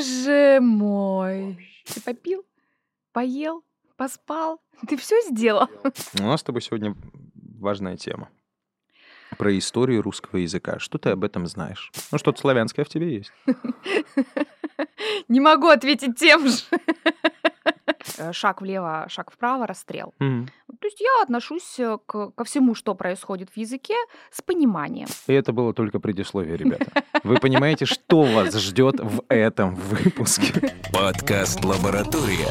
Боже мой. Ты попил? Поел? Поспал? Ты все сделал? У нас с тобой сегодня важная тема. Про историю русского языка. Что ты об этом знаешь? Ну, что-то славянское в тебе есть. Не могу ответить тем же. Э, шаг влево, шаг вправо, расстрел. Мгм. То есть я отношусь э, к- ко всему, что происходит в языке, с пониманием. И это было только предисловие, ребята. Вы понимаете, что вас ждет в этом выпуске? Подкаст «Лаборатория».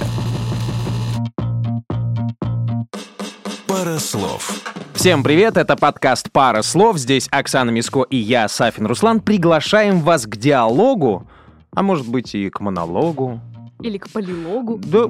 Пара слов. Всем привет, это подкаст «Пара слов». Здесь Оксана Миско и я, Сафин Руслан, приглашаем вас к диалогу, а может быть и к монологу. Или к полилогу, Да,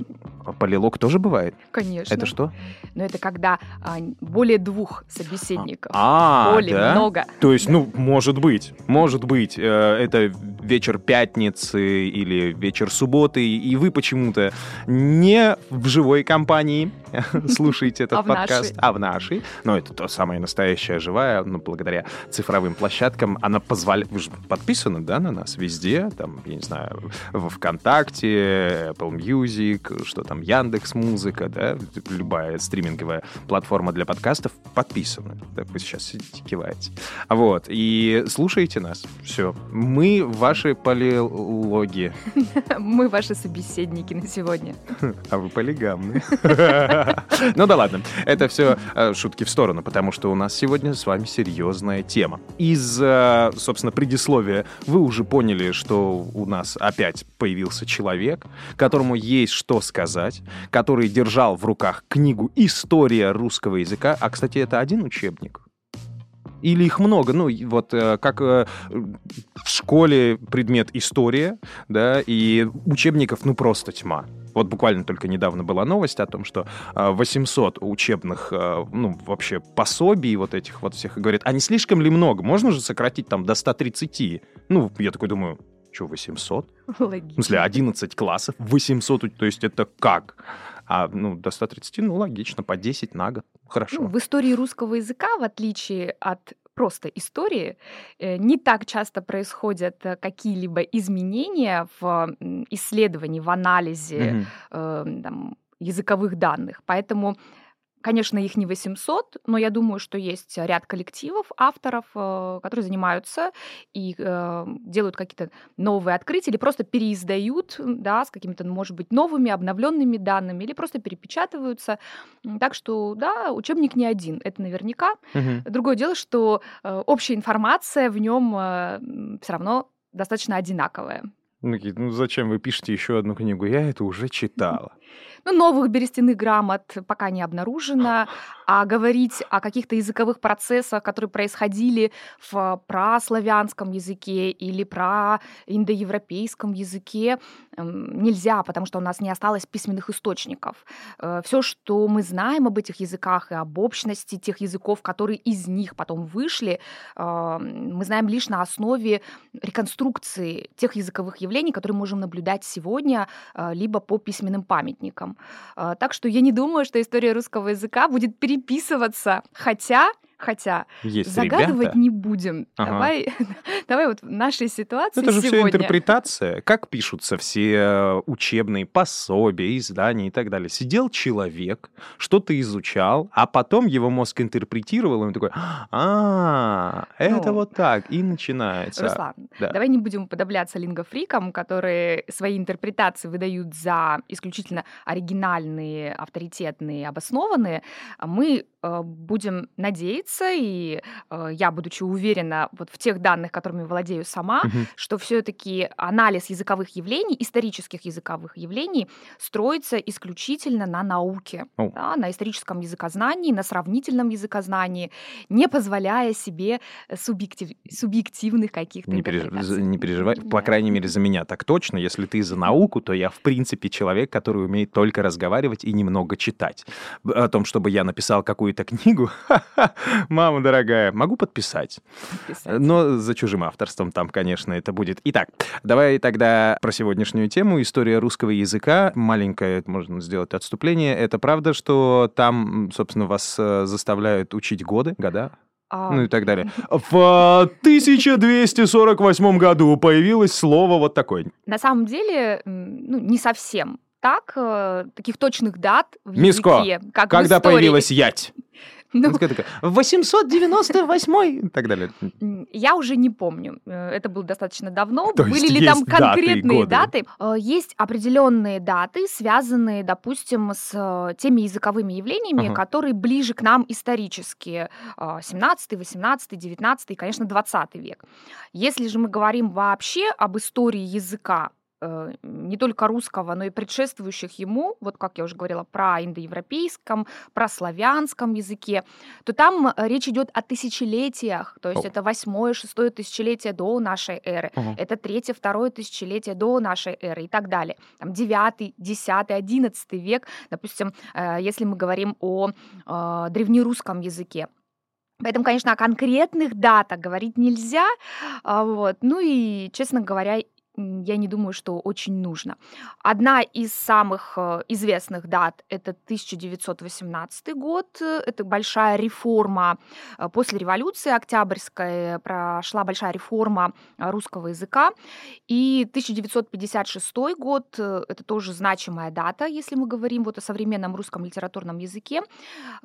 полилог тоже бывает. конечно. Это что? Но это когда а, более двух собеседников. А, более да? много. То есть, ну, может быть, может быть, э, это вечер пятницы или вечер субботы, и вы почему-то не в живой компании слушаете этот А в подкаст, нашей. а в нашей. Но это то самое настоящая живая, ну, благодаря цифровым площадкам. Она позволяет... Вы же подписаны, да, на нас везде? Там, я не знаю, во ВКонтакте, Apple Music, что там, Яндекс Музыка, да? Любая стриминговая платформа для подкастов подписаны. Так вы сейчас сидите, киваете. Вот, и слушайте нас. Все. Мы ваши полилоги, Мы ваши собеседники на сегодня. а вы полигамны. Ну да ладно, это все шутки в сторону, потому что у нас сегодня с вами серьезная тема. Из, э, собственно, предисловия вы уже поняли, что у нас опять появился человек, которому есть что сказать, который держал в руках книгу «История русского языка». А, кстати, это один учебник. Или их много, ну, вот э, как э, в школе предмет история, да, и учебников, ну, просто тьма. Вот буквально только недавно была новость о том, что э, 800 учебных, э, ну, вообще пособий вот этих вот всех, и говорят, а не слишком ли много? Можно же сократить там до 130? Ну, я такой думаю, что, 800? В Логично. смысле, 11 классов, 800, то есть это как? А, ну, до 130, ну, логично, по 10 на год. Хорошо. Ну, в истории русского языка, в отличие от просто истории, э, не так часто происходят э, какие-либо изменения в исследовании, в анализе Мгм. э, там, языковых данных. Поэтому, конечно, их не 800, но я думаю, что есть ряд коллективов, авторов, э, которые занимаются и э, делают какие-то новые открытия или просто переиздают, да, с какими-то, может быть, новыми, обновленными данными, или просто перепечатываются. Так что, да, учебник не один, это наверняка. Мгм. Другое дело, что э, общая информация в нем все равно достаточно одинаковая. Ну, ну зачем вы пишете еще одну книгу? Я это уже читала. Ну, новых берестяных грамот пока не обнаружено, а говорить о каких-то языковых процессах, которые происходили в праславянском языке или про индоевропейском языке, эм, нельзя, потому что у нас не осталось письменных источников. Все, что мы знаем об этих языках и об общности тех языков, которые из них потом вышли, э, мы знаем лишь на основе реконструкции тех языковых явлений, которые можем наблюдать сегодня, э, либо по письменным памятникам. А, Так что я не думаю, что история русского языка будет переписываться. Хотя, хотя, Есть загадывать ребята. не будем. Ага. Давай, давай вот в нашей ситуации Это же все сегодня. интерпретация. Как пишутся все э, учебные пособия, издания и так далее. Сидел человек, что-то изучал, а потом его мозг интерпретировал, и он такой, а, это Ну, вот так, и начинается. Руслан, Да. давай не будем уподобляться лингофрикам, которые свои интерпретации выдают за исключительно оригинальные, авторитетные, обоснованные. А Мы будем надеяться, и э, я, будучи уверена вот в тех данных, которыми владею сама, Мгм. что все-таки анализ языковых явлений, исторических языковых явлений, строится исключительно на науке, да, на историческом языкознании, на сравнительном языкознании, не позволяя себе субъектив- субъективных каких-то Не, переж- не переживай, по Да. крайней мере, за меня так точно. Если ты за науку, то я, в принципе, человек, который умеет только разговаривать и немного читать. О том, чтобы я написал какую-то книгу, мама дорогая, могу подписать. Писать. Но за чужим авторством там, конечно, это будет. Итак, давай тогда про сегодняшнюю тему. История русского языка. Маленькое, можно сделать отступление. Это правда, что там, собственно, вас э, заставляют учить годы, года? А, ну и так далее. В 1248 году появилось слово вот такое. На самом деле, ну, не совсем так. э, Таких точных дат в Миско, языке, как в Когда истории. появилась ять? Ну, Такая, такая, 898 и так далее. Я уже не помню. Э, Это было достаточно давно. То есть Были ли там даты конкретные годы? даты? Э, Есть определенные даты, связанные, допустим, с теми языковыми явлениями, Ага. которые ближе к нам исторически. Э, 17, 18, 19 и, конечно, 20 век. Если же мы говорим вообще об истории языка, не только русского, но и предшествующих ему, вот как я уже говорила про индоевропейском, про славянском языке, то там э, речь идет о тысячелетиях, то есть О. это восьмое, шестое тысячелетие до нашей эры, Ага. это третье, второе тысячелетие до нашей эры и так далее. Там девятый, десятый, одиннадцатый век, допустим, э, если мы говорим о э, древнерусском языке. Поэтому, конечно, о конкретных датах говорить нельзя. а, Вот. Ну и, честно говоря, я не думаю, что очень нужно. Одна из самых э, известных дат– это 1918 год. э, Это большая реформа. э, После революции Октябрьской прошла большая реформа э, русского языка. И 1956 год э, – это тоже значимая дата, если мы говорим вот о современном русском литературном языке,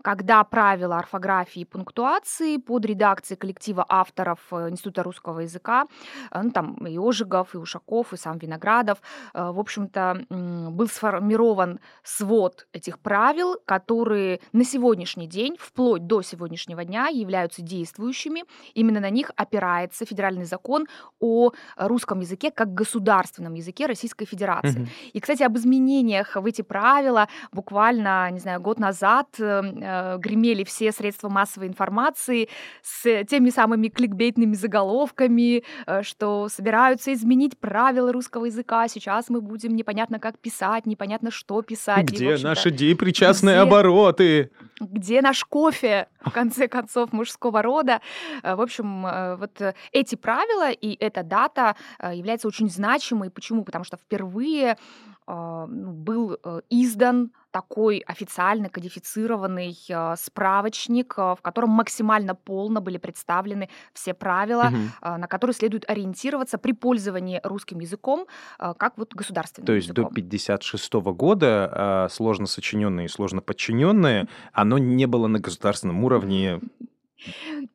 когда правила орфографии и пунктуации под редакцией коллектива авторов э, Института русского языка, э, ну, там и Ожегов, и Ушаков, и сам Виноградов, э, в общем-то, был сформирован свод этих правил, которые на сегодняшний день, вплоть до сегодняшнего дня, являются действующими. Именно на них опирается федеральный закон о русском языке как государственном языке Российской Федерации. Мгм. И, кстати, об изменениях в эти правила буквально, не знаю, год назад э, гремели все средства массовой информации с теми самыми кликбейтными заголовками, э, что собираются изменить правила русского языка. Сейчас мы будем непонятно как писать, непонятно что писать. И, Где общем-то, наши депричастные где- обороты? где наш кофе, в конце концов, мужского рода. Э, В общем, э, вот э, эти правила и эта дата является очень значимой. Почему? Потому что впервые был э, издан такой официально кодифицированный э, справочник, э, в котором максимально полно были представлены все правила, э, на которые следует ориентироваться при пользовании русским языком, как вот государственным То есть до языком. 56 года а, сложно сочиненное и сложно подчиненное, оно не было на государственном уровне.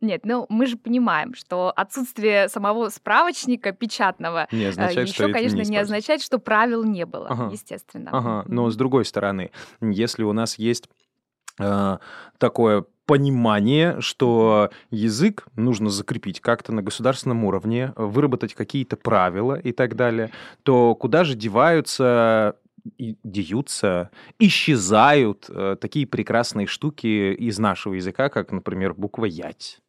Нет, ну мы же понимаем, что отсутствие самого справочника печатного Не означает, что еще, конечно, не используется. означает, что правил не было, Ага. естественно. Ага, но с другой стороны, если у нас есть а, такое понимание, что язык нужно закрепить как-то на государственном уровне, выработать какие-то правила и так далее, то куда же деваются деются, исчезают э, такие прекрасные штуки из нашего языка, как, например, буква «ять».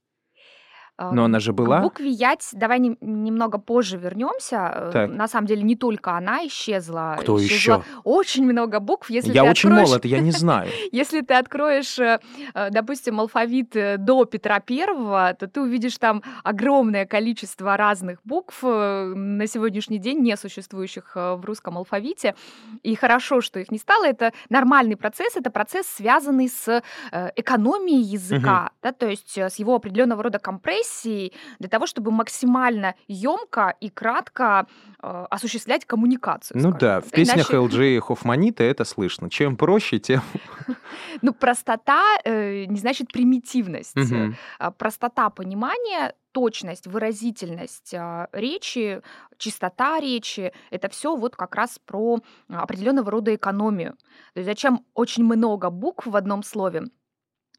А, Но она же К была. букве Ять давай нем- немного позже вернемся. Так. На самом деле не только она исчезла. Кто исчезло еще? Очень много букв. Если Я ты очень откроешь- молод, я не знаю. Если ты откроешь, э, э, допустим, алфавит э, до Петра Первого, то ты увидишь там огромное количество разных букв на сегодняшний день не существующих в русском алфавите. И хорошо, что их не стало. Это нормальный процесс. Это процесс, связанный с экономией языка, да, то есть с его определенного рода компрессией для того, чтобы максимально емко и кратко э, осуществлять коммуникацию. Ну скажем да, в песнях Иначе- LG Хофманита это слышно. Чем проще, тем... Ну, простота э, не значит примитивность. А, Простота понимания, точность, выразительность а, речи, чистота речи — это все вот как раз про определенного рода экономию. То есть зачем очень много букв в одном слове?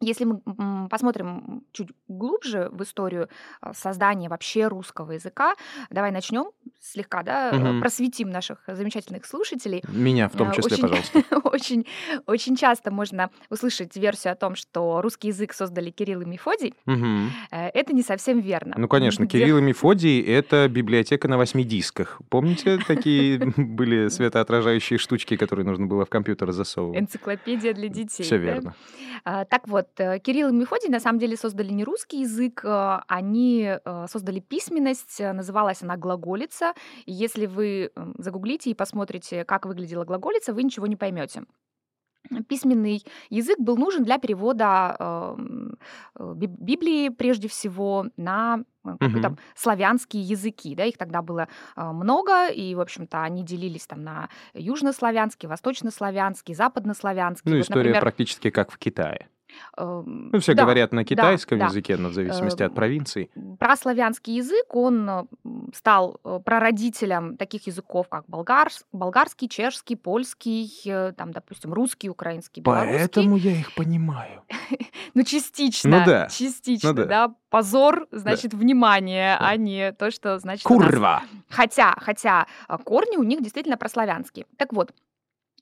Если мы посмотрим чуть глубже в историю а, создания вообще русского языка, давай начнем слегка, да, Мгм. просветим наших замечательных слушателей. Меня в том Э, числе, очень- пожалуйста. очень, очень часто можно услышать версию о том, что русский язык создали Кирилл и Мефодий. Э, Это не совсем верно. Ну, конечно, Где- Кирилл и Мефодий — это библиотека на восьми дисках. Помните, такие были светоотражающие штучки, которые нужно было в компьютер засовывать? Энциклопедия для детей. Все верно. А, Так вот, э, Кирилл и Мефодий на самом деле создали не русский язык, э, они э, создали письменность, э, называлась она глаголица. Если вы загуглите и посмотрите, как выглядела глаголица, вы ничего не поймете. письменный язык был нужен для перевода э, Библии прежде всего на э, какие-то славянские языки, да, их тогда было э, много, и, в общем-то, они делились там на южнославянский, восточнославянский, западнославянский. Ну, Вот, история например, практически как в Китае. Эм, Ну, все да, говорят на да, китайском да. языке, но в зависимости от Эм, провинций. Праславянский язык, он э, стал э, прародителем таких языков, как болгарс- болгарский, чешский, польский, э, там, допустим, русский, украинский, белорусский. Поэтому я их понимаю. Ну, частично, Ну да, частично, ну да. да. Позор, значит, внимание, а не то, что значит Курва! Хотя, хотя корни у них действительно прославянские. Так вот,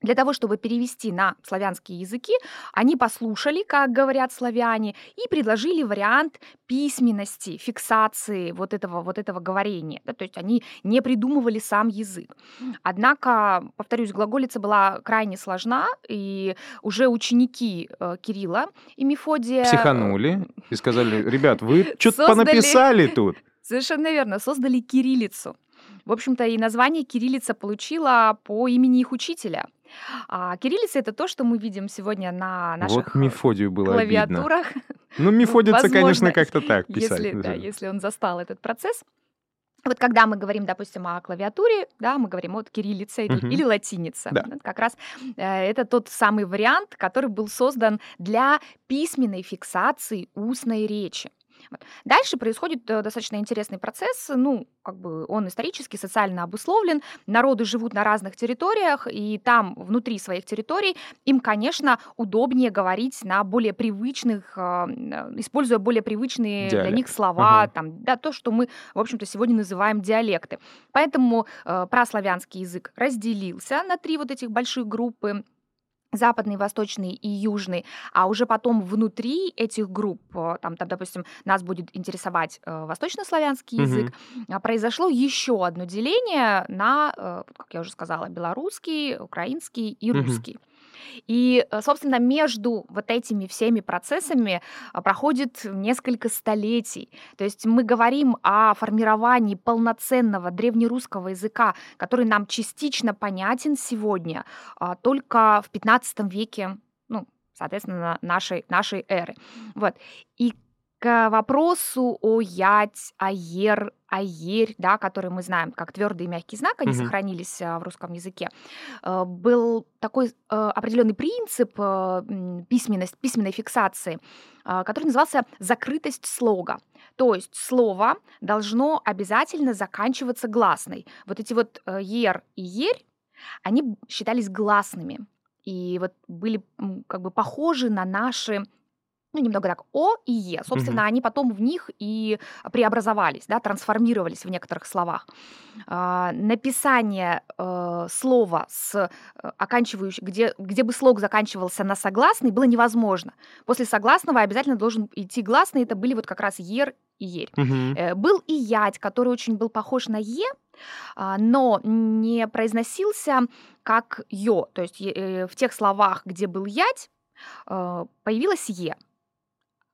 для того, чтобы перевести на славянские языки, они послушали, как говорят славяне, и предложили вариант письменности, фиксации вот этого, вот этого говорения. да, то есть они не придумывали сам язык. Однако, повторюсь, глаголица была крайне сложна, и уже ученики э, Кирилла и Мефодия... Психанули и сказали, ребят, вы что-то понаписали тут. Совершенно верно, создали кириллицу. В общем-то, и название кириллица получила по имени их учителя. А кириллица это то, что мы видим сегодня на наших Вот Мефодию было обидно. клавиатурах, Ну, Мефодица, возможно, конечно, как-то так писать. если, да, если он застал этот процесс. Вот когда мы говорим, допустим, о клавиатуре, да, мы говорим от кириллица или, Мгм. или латиница. Да. Вот Как раз э, это тот самый вариант, который был создан для письменной фиксации устной речи. Вот. Дальше происходит э, достаточно интересный процесс. Ну, как бы он исторически, социально обусловлен. Народы живут на разных территориях, и там, внутри своих территорий, им, конечно, удобнее говорить на более привычных, э, э, используя более привычные для них слова, Ага. там, да, то, что мы, в общем-то, сегодня называем диалекты. Поэтому э, праславянский язык разделился на три вот этих больших группы западный, восточный и южный, а уже потом внутри этих групп, э, там, там допустим, нас будет интересовать э, восточнославянский Мгм. язык, а, произошло еще одно деление на, э, как я уже сказала, белорусский, украинский и Мгм. русский. И, э, собственно, между вот этими всеми процессами а, проходит несколько столетий. То есть мы говорим о формировании полноценного древнерусского языка, который нам частично понятен сегодня, а, только в 15 веке, ну, соответственно, нашей, нашей эры. Вот. И к вопросу о ять, о ер, о ерь, да, который мы знаем как твердый и мягкий знак, они Мгм. сохранились а, в русском языке, э, был такой э, определенный принцип э, письменность, письменной фиксации, который назывался закрытость слога. То есть слово должно обязательно заканчиваться гласной. Вот эти вот э, ер и ерь, они считались гласными и вот были как бы похожи на наши ну, немного так, О и Е. Собственно, они потом в них и преобразовались, да, трансформировались в некоторых словах. А, написание э, слова с э, оканчивающим, где, где бы слог заканчивался на согласный, было невозможно. После согласного обязательно должен идти гласный, это были вот как раз ер и ерь. Мгм. Э, Был и ять, который очень был похож на е, а, но не произносился как ё. То есть в тех словах, где был ять, появилось е.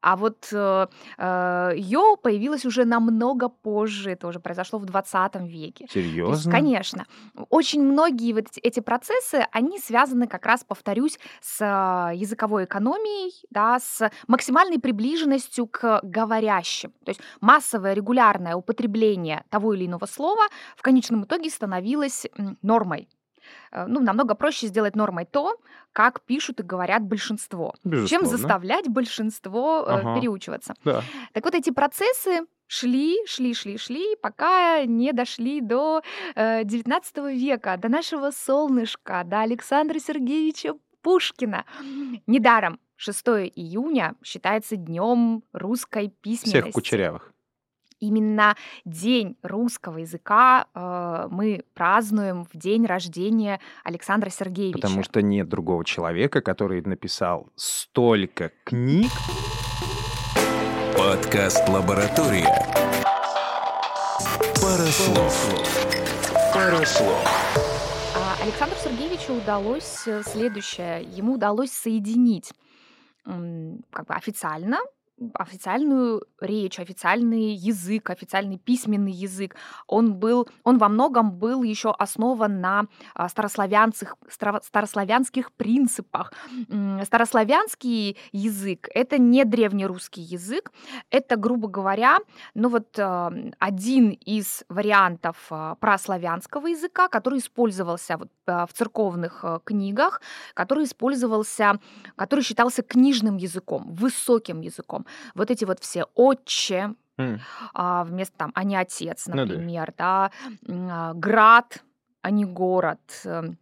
А вот э, э, ё появилось уже намного позже, это уже произошло в 20 веке. То есть, Серьезно? конечно, очень многие вот эти, процессы, они связаны как раз, повторюсь, с а, языковой экономией, да, с максимальной приближенностью к говорящим. То есть массовое регулярное употребление того или иного слова в конечном итоге становилось нормой. Э, Ну, намного проще сделать нормой то, как пишут и говорят большинство, чем Безусловно. заставлять большинство э, Ага. переучиваться. Да. Так вот, эти процессы шли, шли, шли, шли, пока не дошли до э, 19 века, до нашего солнышка, до Александра Сергеевича Пушкина. Недаром 6 июня считается днем русской письменности. Всех кучерявых. Именно день русского языка э, мы празднуем в день рождения Александра Сергеевича. Потому что нет другого человека, который написал столько книг. Подкаст «Лаборатория». Пара слов. Пара слов. А Александру Сергеевичу удалось э, следующее. Ему удалось соединить как бы официально официальную речь, официальный язык, официальный письменный язык. Он был, он во многом был еще основан на а, старославянских, старо- старославянских принципах. Старославянский язык — это не древнерусский язык, это, грубо говоря, ну вот а, один из вариантов а, праславянского языка, который использовался в церковных книгах, который использовался, который считался книжным языком, высоким языком. Вот эти вот все отче, М. а, вместо там, а не отец, Ну да. например, да, а, град, а не город. эм,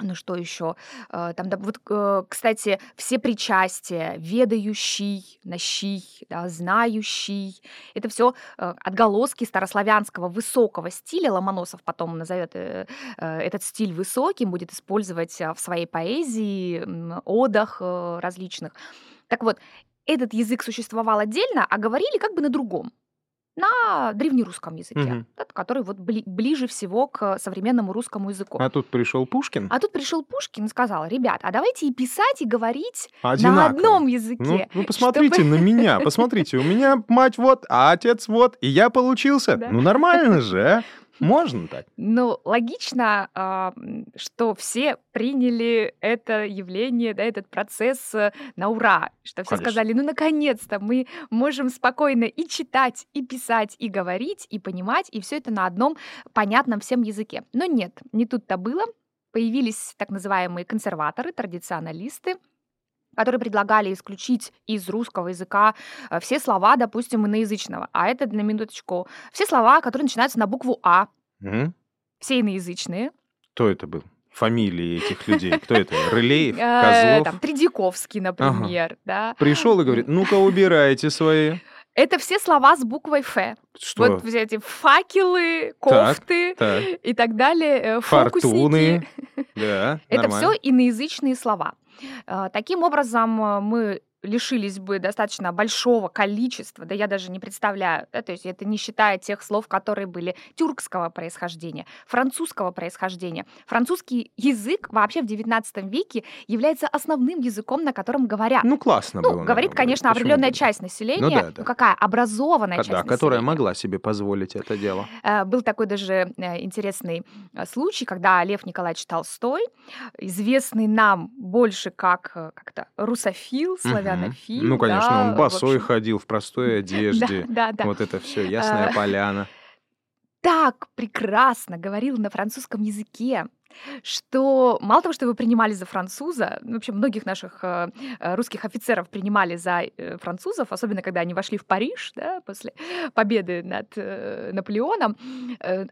Ну что еще? Э, Там, да, вот, э, кстати, все причастия, ведающий, нащий, да, знающий, это все отголоски старославянского высокого стиля. Ломоносов потом назовет э, э, этот стиль высоким, будет использовать в своей поэзии, одах э, различных. Так вот, этот язык существовал отдельно, а говорили как бы на другом, на древнерусском языке, Мгм. да, который вот бли- ближе всего к современному русскому языку. А тут пришел Пушкин. А тут пришел Пушкин и сказал, ребят, а давайте и писать, и говорить на Одинаково. одном Ну, языке. вы посмотрите на меня, посмотрите, у меня мать вот, а отец вот, и я получился. Да. Ну нормально же, а? Можно так? Ну, логично, а, что все приняли это явление, да, этот процесс э, на ура, что все Конечно. сказали, ну, наконец-то мы можем спокойно и читать, и писать, и говорить, и понимать, и все это на одном понятном всем языке. Но нет, не тут-то было. Появились так называемые консерваторы, традиционалисты, которые предлагали исключить из русского языка э, все слова, допустим, иноязычного. А это, на минуточку, все слова, которые начинаются на букву «а», М? все иноязычные. Кто это был? Фамилии этих людей. Кто это? Рылеев? Э, Козлов? Там, например, да. Пришел и говорит, ну-ка убирайте свои. Это все слова с буквой «ф». Что? Вот все эти факелы, кофты Так, и так далее, э, фортуны. Да, Это все иноязычные слова. Э, Таким образом, э, мы лишились бы достаточно большого количества, да я даже не представляю, да, то есть это не считая тех слов, которые были тюркского происхождения, французского происхождения. Французский язык вообще в XIX веке является основным языком, на котором говорят. Ну, классно Ну, было. говорит, конечно, почему определенная да. часть населения. Ну да, да. какая? Образованная Да, часть которая населения. могла себе позволить это дело. Э, Был такой даже э, интересный э, случай, когда Лев Николаевич Толстой, известный нам больше как как-то русофил, Мгм. славянофил. Ну, конечно, да, он в босой общем. ходил в простой одежде. Да, да, да. Вот это все, ясная Э, поляна. так прекрасно говорил на французском языке, что мало того, что его принимали за француза, ну, вообще многих наших э, э, русских офицеров принимали за э, французов, особенно когда они вошли в Париж, да, после победы над э, Наполеоном,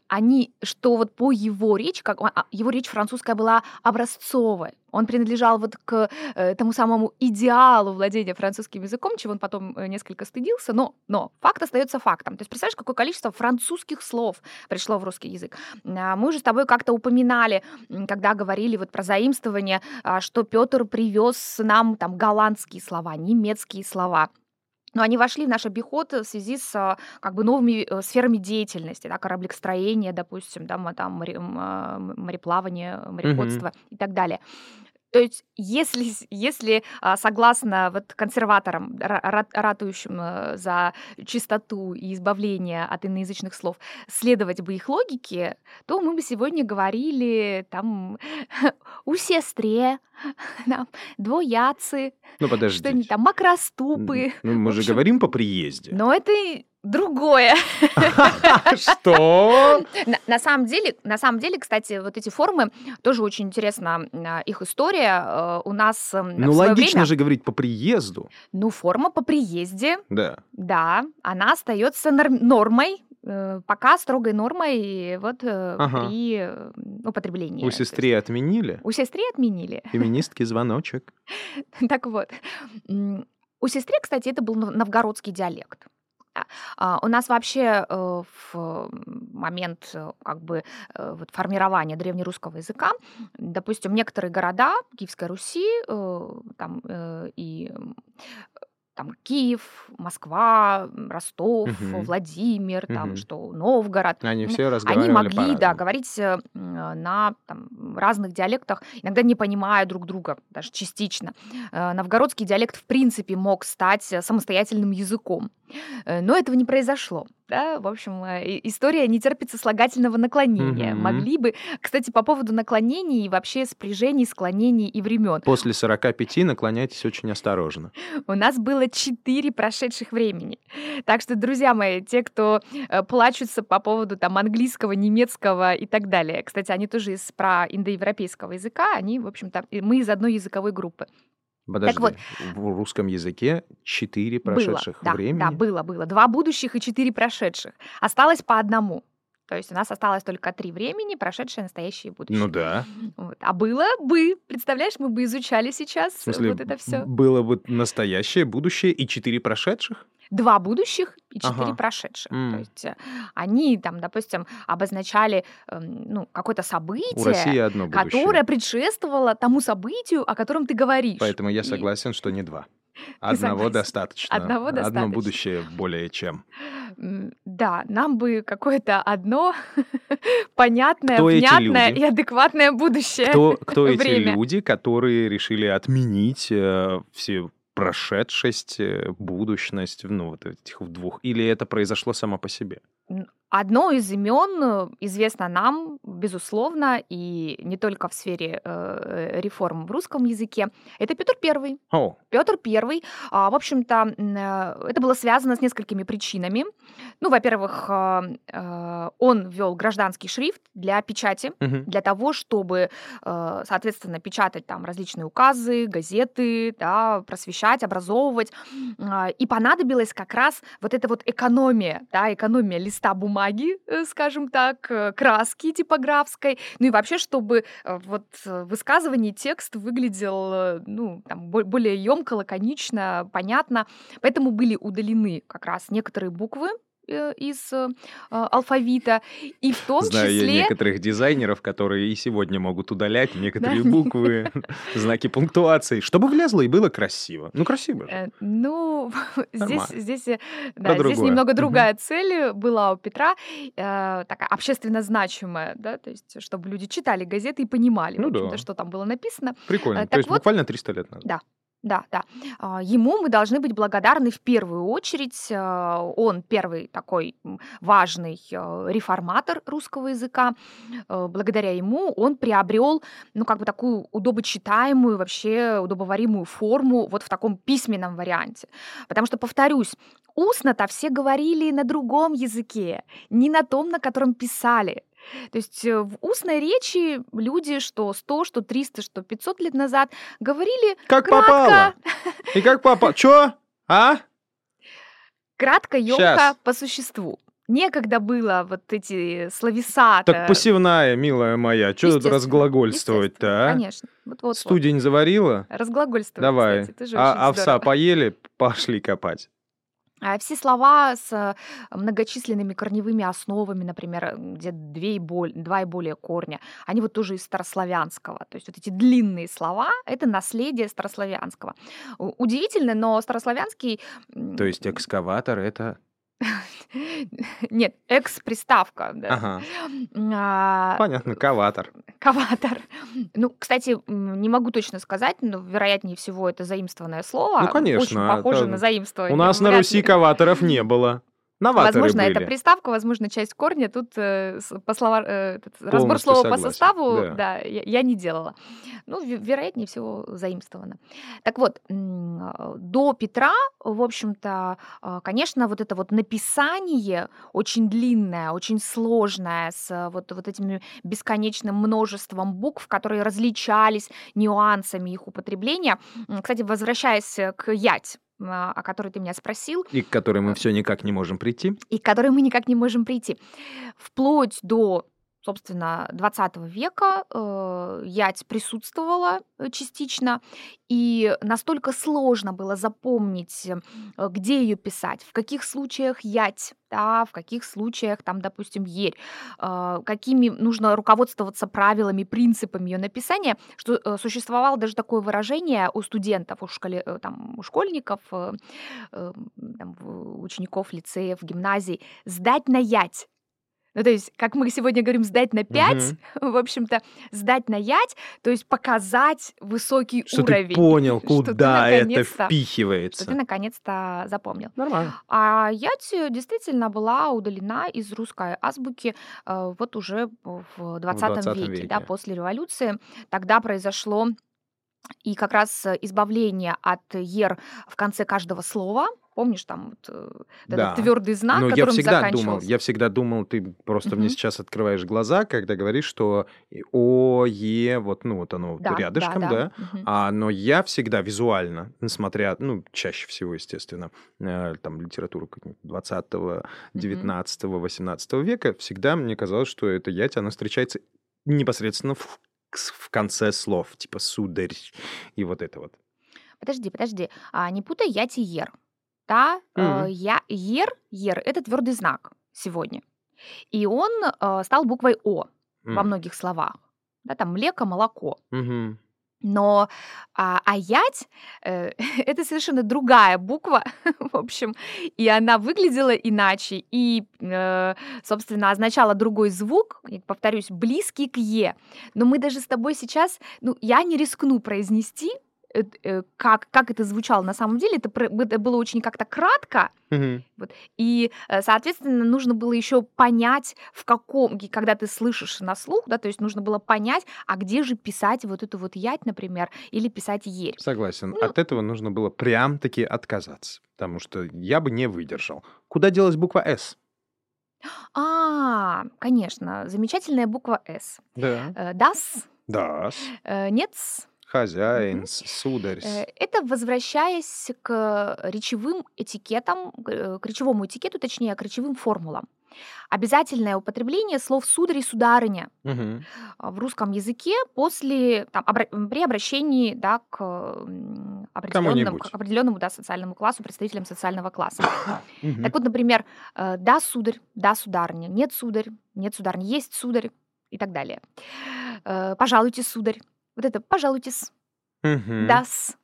они, что вот по его речи, как он- а, его речь французская была образцовой, он принадлежал вот к э, тому самому идеалу владения французским языком, чего он потом э, несколько стыдился, но, но факт остается фактом. То есть представляешь, какое количество французских слов пришло в русский язык. А, Мы уже с тобой как-то упоминали, когда говорили вот про заимствование, а, что Петр привез нам там голландские слова, немецкие слова. Но они вошли в наш обиход в связи с а, как бы новыми э, сферами деятельности, да, кораблестроение, допустим, да, там море- мореплавание, мореходство и так далее. То есть, если, если а, согласно вот консерваторам, ра- ра- ратующим э, за чистоту и избавление от иноязычных слов, следовать бы их логике, то мы бы сегодня говорили там у сестре, там, двояцы, Ну, что-нибудь подожди. там, макроступы. Ну, мы же общем, говорим по приезде. Но это другое. Что? На, на самом деле, на самом деле, кстати, вот эти формы тоже очень интересна а, их история. Э, У нас Ну, логично время, же говорить по приезду. ну форма по приезде, Да. да, она остается норм- нормой, э, пока строгой нормой вот э, Ага. при э, употреблении. У То есть сестры отменили. у сестры отменили. Феминистки звоночек. Так вот, у сестры, кстати, это был нов- новгородский диалект. А, а, У нас вообще э, в момент э, как бы э, вот формирования древнерусского языка, допустим, некоторые города Киевской Руси там, и там Киев, Москва, Ростов, Мгм. Владимир, там Мгм. что Новгород. Они Ну, все Они разговаривали могли, да, по-разному. говорить э, на там, разных диалектах, иногда не понимая друг друга, даже частично. Э, Новгородский диалект в принципе мог стать э, самостоятельным языком, но этого не произошло. Да? В общем, э, история не терпит сослагательного наклонения. Мгм. Могли бы, кстати, по поводу наклонений и вообще спряжений, склонений и времен. После 45 наклоняйтесь очень осторожно. У нас было четыре прошедших времени. Так что, друзья мои, те, кто э, плачутся по поводу там английского, немецкого и так далее, кстати, они тоже из про индоевропейского языка, они, в общем-то, мы из одной языковой группы. Подожди, вот. в русском языке 4 прошедших было, да, времени. да, было, было. Два будущих и четыре прошедших. Осталось по одному. То есть у нас осталось только три времени, прошедшее, настоящее и будущее. Ну да. Вот. А было бы, представляешь, мы бы изучали сейчас В смысле, вот это все. было бы настоящее, будущее и 4 прошедших? Два будущих и четыре Ага. прошедших. М. То есть э, они там, допустим, обозначали эм, ну, какое-то событие, одно которое предшествовало тому событию, о котором ты говоришь. Поэтому я И- согласен, что не два. Одного достаточно. Одного Одно достаточно. будущее более чем. Да, нам бы какое-то одно понятное, Кто внятное и адекватное будущее. Кто, кто эти люди, которые решили отменить э, все прошедшесть, э, будущность, ну, вот этих двух? Или это произошло само по себе? Одно из имен э, известно нам, безусловно, и не только в сфере э, реформ в русском языке. Это Петр Первый. О, Петр Первый, а, в общем-то, э, это было связано с несколькими причинами. Ну, во-первых, а, э, он ввел гражданский шрифт для печати, мгм. для того, чтобы, э, соответственно, печатать там различные указы, газеты, да, просвещать, образовывать. А, И понадобилась как раз вот эта вот экономия, да, экономия листа бумаги, э, скажем так, э, краски типографской, ну и вообще, чтобы э, вот в высказывании текст выглядел, ну, там, бо- более емко, лаконично, понятно. Поэтому были удалены как раз некоторые буквы из э, а, алфавита, и в том Знаю числе... некоторых дизайнеров, которые и сегодня могут удалять некоторые Да. буквы, знаки пунктуации, чтобы влезло и было красиво. Ну, красиво же. Э, Ну, здесь, здесь, э, да, здесь немного другая цель была у Петра, э, такая общественно значимая, да, то есть чтобы люди читали газеты и понимали, Ну да. что там было написано. Прикольно. э, То так есть вот- буквально 300 лет назад. Да. Да, да. А, Ему мы должны быть благодарны в первую очередь. а, Он первый такой важный э, реформатор русского языка. Благодаря ему он приобрел, ну, как бы такую удобочитаемую, вообще удобоваримую форму вот в таком письменном варианте. Потому что, повторюсь, устно-то все говорили на другом языке, не на том, на котором писали. То есть э, в устной речи люди, что 100, что 300, что 500 лет назад, говорили Как кратко, попало. И как попало. Чё? А? кратко, Щас. по существу. Некогда было вот эти словеса. Так посевная, милая моя. Чё тут разглагольствовать-то, а? Конечно. Вот, вот, Студень заварила? Разглагольствовать, Давай. кстати, А очень овса здорово. поели? Пошли копать. А все слова с э, многочисленными корневыми основами, например, где две и боль- два и более корня, они вот тоже из старославянского. То есть вот эти длинные слова — это наследие старославянского. Удивительно, но старославянский... То есть экскаватор это... Нет, экс-приставка. да. Ага. А, Понятно, каватор. Каватор. Ну, кстати, не могу точно сказать, но вероятнее всего это заимствованное слово. Ну, конечно, Очень похоже это- на заимствование. У нас на Вряд Руси ли. каваторов не было. Новаторы Возможно, были. это приставка, возможно, часть корня. Тут э, по слова- э, этот разбор слова по согласен, составу, да. да, я, я не делала. Ну, ве- вероятнее всего, заимствовано. Так вот, э, до Петра, в общем-то, э, конечно, вот это вот написание очень длинное, очень сложное, с вот, вот этим бесконечным множеством букв, которые различались нюансами их употребления. Кстати, возвращаясь к ять, о которой ты меня спросил, И к которой мы все никак не можем прийти. и к которой мы никак не можем прийти. Вплоть до собственно, 20 века э, ять присутствовала э, частично, и настолько сложно было запомнить, э, где ее писать, в каких случаях ять, да, в каких случаях там, допустим, ерь, какими нужно руководствоваться правилами, принципами ее написания, что существовало даже такое выражение у студентов, у, школе, там, у школьников, там, учеников лицеев, гимназий, сдать на ять. Ну, то есть, как мы сегодня говорим, сдать на 5, Мгм. в общем-то, сдать на 5, то есть показать высокий Что уровень. ты понял, Что ты куда это наконец-то- Что ты впихивается. наконец-то запомнил. Нормально. А ять действительно была удалена из русской азбуки э, вот уже в 20, 20 веке, да, веке. после революции. Тогда произошло и как раз э, избавление от ер в конце каждого слова. Помнишь, там вот, э, Да. этот твердый знак, Но я которым всегда думал, я всегда думал, ты просто мне Мгм. сейчас открываешь глаза, когда говоришь, что О, Е, вот, ну вот оно вот Да, рядышком, да, да. да. Мгм. А, но я всегда визуально, несмотря, ну, чаще всего, естественно, э, там, литературу какую-нибудь 20 19 18 века, всегда мне казалось, что это ять, она встречается непосредственно в, в конце слов, типа сударь и вот это вот. Подожди, подожди. А, не путай ять и ер. Да, э, Мгм. я, ер, ер– это твердый знак сегодня. И он э, стал буквой О во М. многих словах. Да, там млеко, молоко. Мгм. Но а, а ять э, это совершенно другая буква, в общем, и она выглядела иначе, и, э, собственно, означала другой звук, повторюсь, близкий к е. Но мы даже с тобой сейчас, ну, я не рискну произнести, как, как это звучало на самом деле. Это, это было очень как-то кратко, Мгм. и, э, соответственно, нужно было еще понять, в каком, когда ты слышишь на слух, да, то есть нужно было понять, а где же писать вот эту вот ять, например, или писать ерь. Согласен. Ну- От этого нужно было прям-таки отказаться, потому что я бы не выдержал. Куда делась буква «С»? А, конечно, замечательная буква «С». Да. Э, Das, Да. Хозяин, с- сударь. Э, Это возвращаясь к речевым этикетам, к речевому этикету, точнее, к речевым формулам. Обязательное употребление слов «сударь» и «сударыня» а, в русском языке после, там, обра- при обращении да, к определенному, к определенному да, социальному классу, представителям социального класса. Мгм. Так вот, например, э, да, сударь, да, сударыня, нет, сударь, нет, сударыня, есть, сударь и так далее. Э, Пожалуйте, сударь. Вот это «пожалуйтесь». «дас».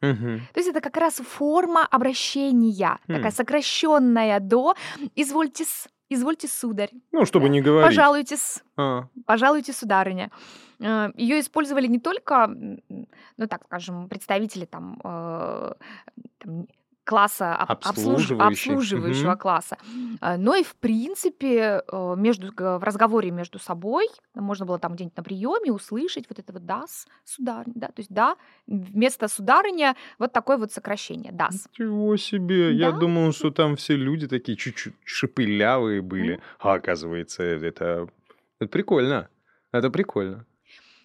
То есть это как раз форма обращения, такая сокращенная до «извольте-с», «извольте, сударь», Ну, чтобы Да. не говорить. «пожалуйтесь», А, «пожалуйте, сударыня». Ее использовали не только, ну так скажем, представители там, э, там, класса об- обслуж- Обслуживающих, обслуживающего мгм. класса, а, но и в принципе э, между г- в разговоре между собой можно было там где-нибудь на приеме услышать вот это вот дас сударыня, да, то есть да вместо сударыня вот такое вот сокращение дас. Ничего себе. Я Да. думал, что там все люди такие чуть-чуть шепелявые были. А оказывается, это, это прикольно. Это прикольно.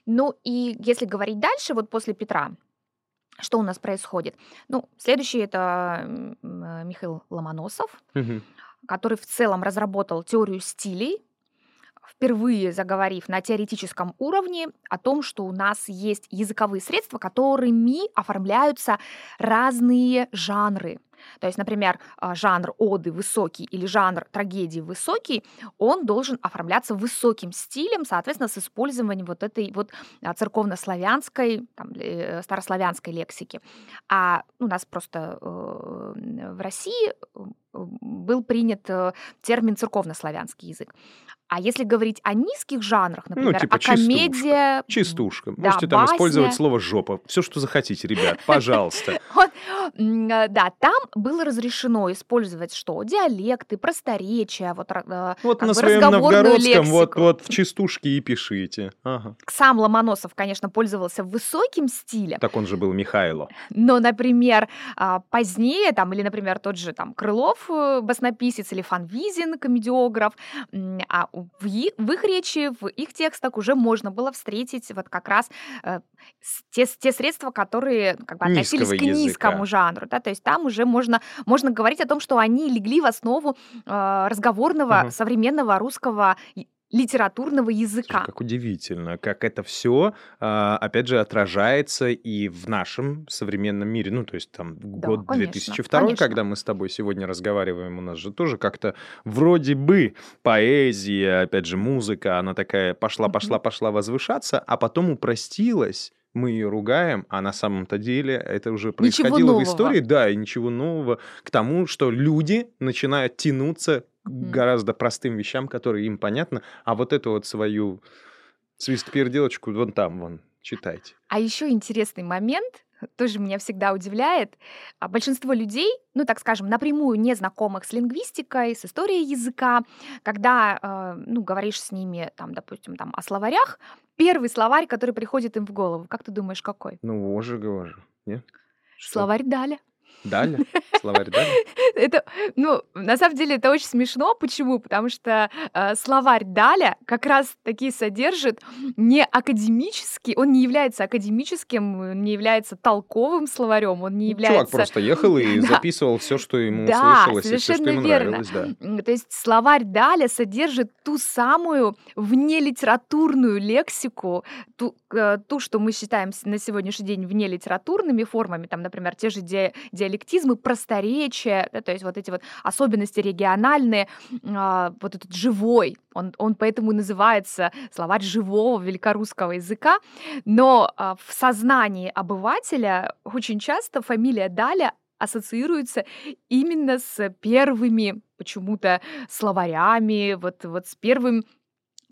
Ну и если говорить дальше, вот после Петра, что у нас происходит? Ну, следующий это Михаил Ломоносов, Мгм. который в целом разработал теорию стилей, впервые заговорив на теоретическом уровне о том, что у нас есть языковые средства, которыми оформляются разные жанры. То есть, например, а, жанр оды высокий или жанр трагедии высокий, он должен оформляться высоким стилем, соответственно, с использованием вот этой вот а, церковнославянской, там, э, старославянской лексики. А у нас просто э, в России был принят э, термин церковнославянский язык. А если говорить о низких жанрах, например, типа о комедия, Чистушка. Да, Можете там басня. использовать слово жопа. Все, что захотите, ребят, пожалуйста. Э, да, там было разрешено использовать что? Диалекты, просторечия, вот э, Вот на своем новгородском, вот, в чистушке и пишите. Сам Ломоносов, конечно, пользовался высоким стилем, Так он же был Михайло. но, например, а, позднее, там, или, например, тот же там Крылов, э, баснописец, или Фанвизин, комедиограф, а в, в их речи, в их текстах уже можно было встретить вот как раз э, те, те средства, которые как бы относились Низкого к низкому языка. жанру, да, то есть там уже можно, можно говорить о том, что они легли в основу э, разговорного Ага. современного русского литературного языка. Как удивительно, как это все, опять же, отражается и в нашем современном мире. Ну, то есть там Да, год конечно, 2002, конечно. когда мы с тобой сегодня разговариваем, у нас же тоже как-то вроде бы поэзия, опять же, музыка, она такая пошла, пошла, пошла возвышаться, а потом упростилась. Мы ее ругаем, а на самом-то деле это уже происходило в истории, да, и ничего нового к тому, что люди начинают тянуться Мгм. гораздо простым вещам, которые им понятны, а вот эту вот свою свист-переделочку вон там, вон, читайте. А еще интересный момент, тоже меня всегда удивляет. А Большинство людей, ну так скажем, напрямую не знакомых с лингвистикой, с историей языка, когда э, ну, говоришь с ними, там, допустим, там, о словарях, первый словарь, который приходит им в голову, как ты думаешь, какой? Ну, вот же нет? Что? Словарь Даля. Далее? Словарь далее? Это, ну, на самом деле это очень смешно. Почему? Потому что э, словарь Даля как раз таки содержит не академический, он не является академическим, не является толковым словарем, он не Ну, Чувак является... просто ехал и Да. записывал все, что ему Да, слышалось, и все, что ему верно. нравилось, да. То есть словарь Даля содержит ту самую внелитературную лексику, ту, э, ту, что мы считаем на сегодняшний день внелитературными формами, там, например, те же ди- диалектизмы, просторечия, да, то есть вот эти вот особенности региональные, а, вот этот живой, он, он поэтому и называется словарь живого великорусского языка, но а, в сознании обывателя очень часто фамилия Даля ассоциируется именно с первыми почему-то словарями, вот, вот с первым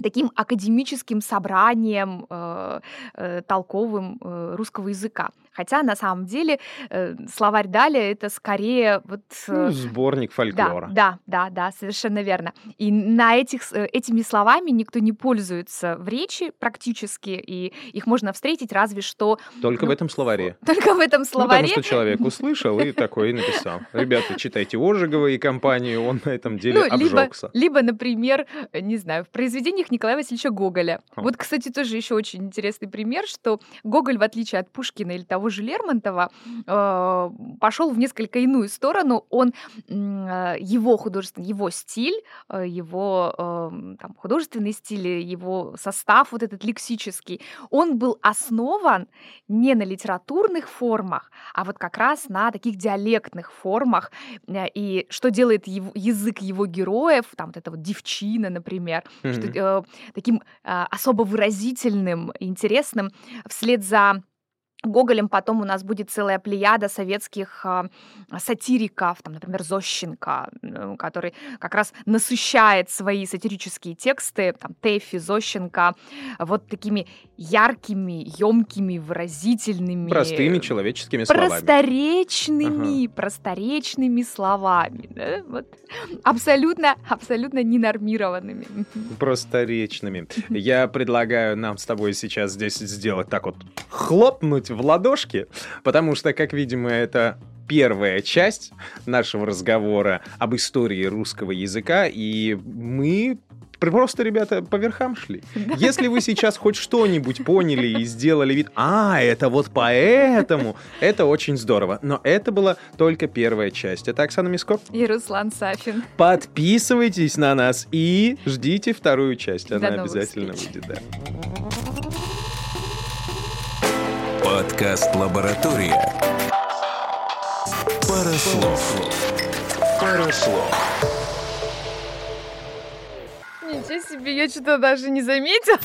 таким академическим собранием э, э, толковым э, русского языка. Хотя на самом деле э, словарь Даля это скорее вот Ну, э, сборник да, фольклора. да, да, да, совершенно верно. И на этих, э, этими словами никто не пользуется в речи практически, и их можно встретить разве что Только в ну, этом словаре. только в этом Ну, словаре. потому что человек услышал и такой написал. Ребята, читайте Ожегова и компанию, он на этом деле Ну, обжегся. либо, например, э, не знаю, в произведениях Николая Васильевича Гоголя. О. Вот, кстати, тоже еще очень интересный пример, что Гоголь, в отличие от Пушкина или того же Лермонтова, э, пошел в несколько иную сторону. Он э, его художественный, его стиль, э, его э, там, художественный стиль, его состав вот этот лексический, он был основан не на литературных формах, а вот как раз на таких диалектных формах, Э, И что делает его- язык его героев, там вот это вот девчина, например, что, Мгм. э, таким а, особо выразительным, интересным, вслед за Гоголем потом у нас будет целая плеяда советских а, сатириков, там, например, Зощенко, который как раз насыщает свои сатирические тексты, там, Тэфи, Зощенко, вот такими яркими, емкими, выразительными, Простыми человеческими словами. просторечными, просторечными словами, да, вот, абсолютно, абсолютно ненормированными. Просторечными. Я предлагаю нам с тобой сейчас здесь сделать так вот, хлопнуть в ладошки, потому что, как видимо, это первая часть нашего разговора об истории русского языка, и мы просто, ребята, по верхам шли. Если вы сейчас хоть что-нибудь поняли и сделали вид, а, это вот поэтому, это очень здорово. Но это была только первая часть. Это Оксана Миско. И Руслан Сафин. Подписывайтесь на нас и ждите вторую часть. Она обязательно встреч. выйдет, да. Подкаст «Лаборатория». Парослов. Парослов. Ничего себе, я что-то даже не заметила.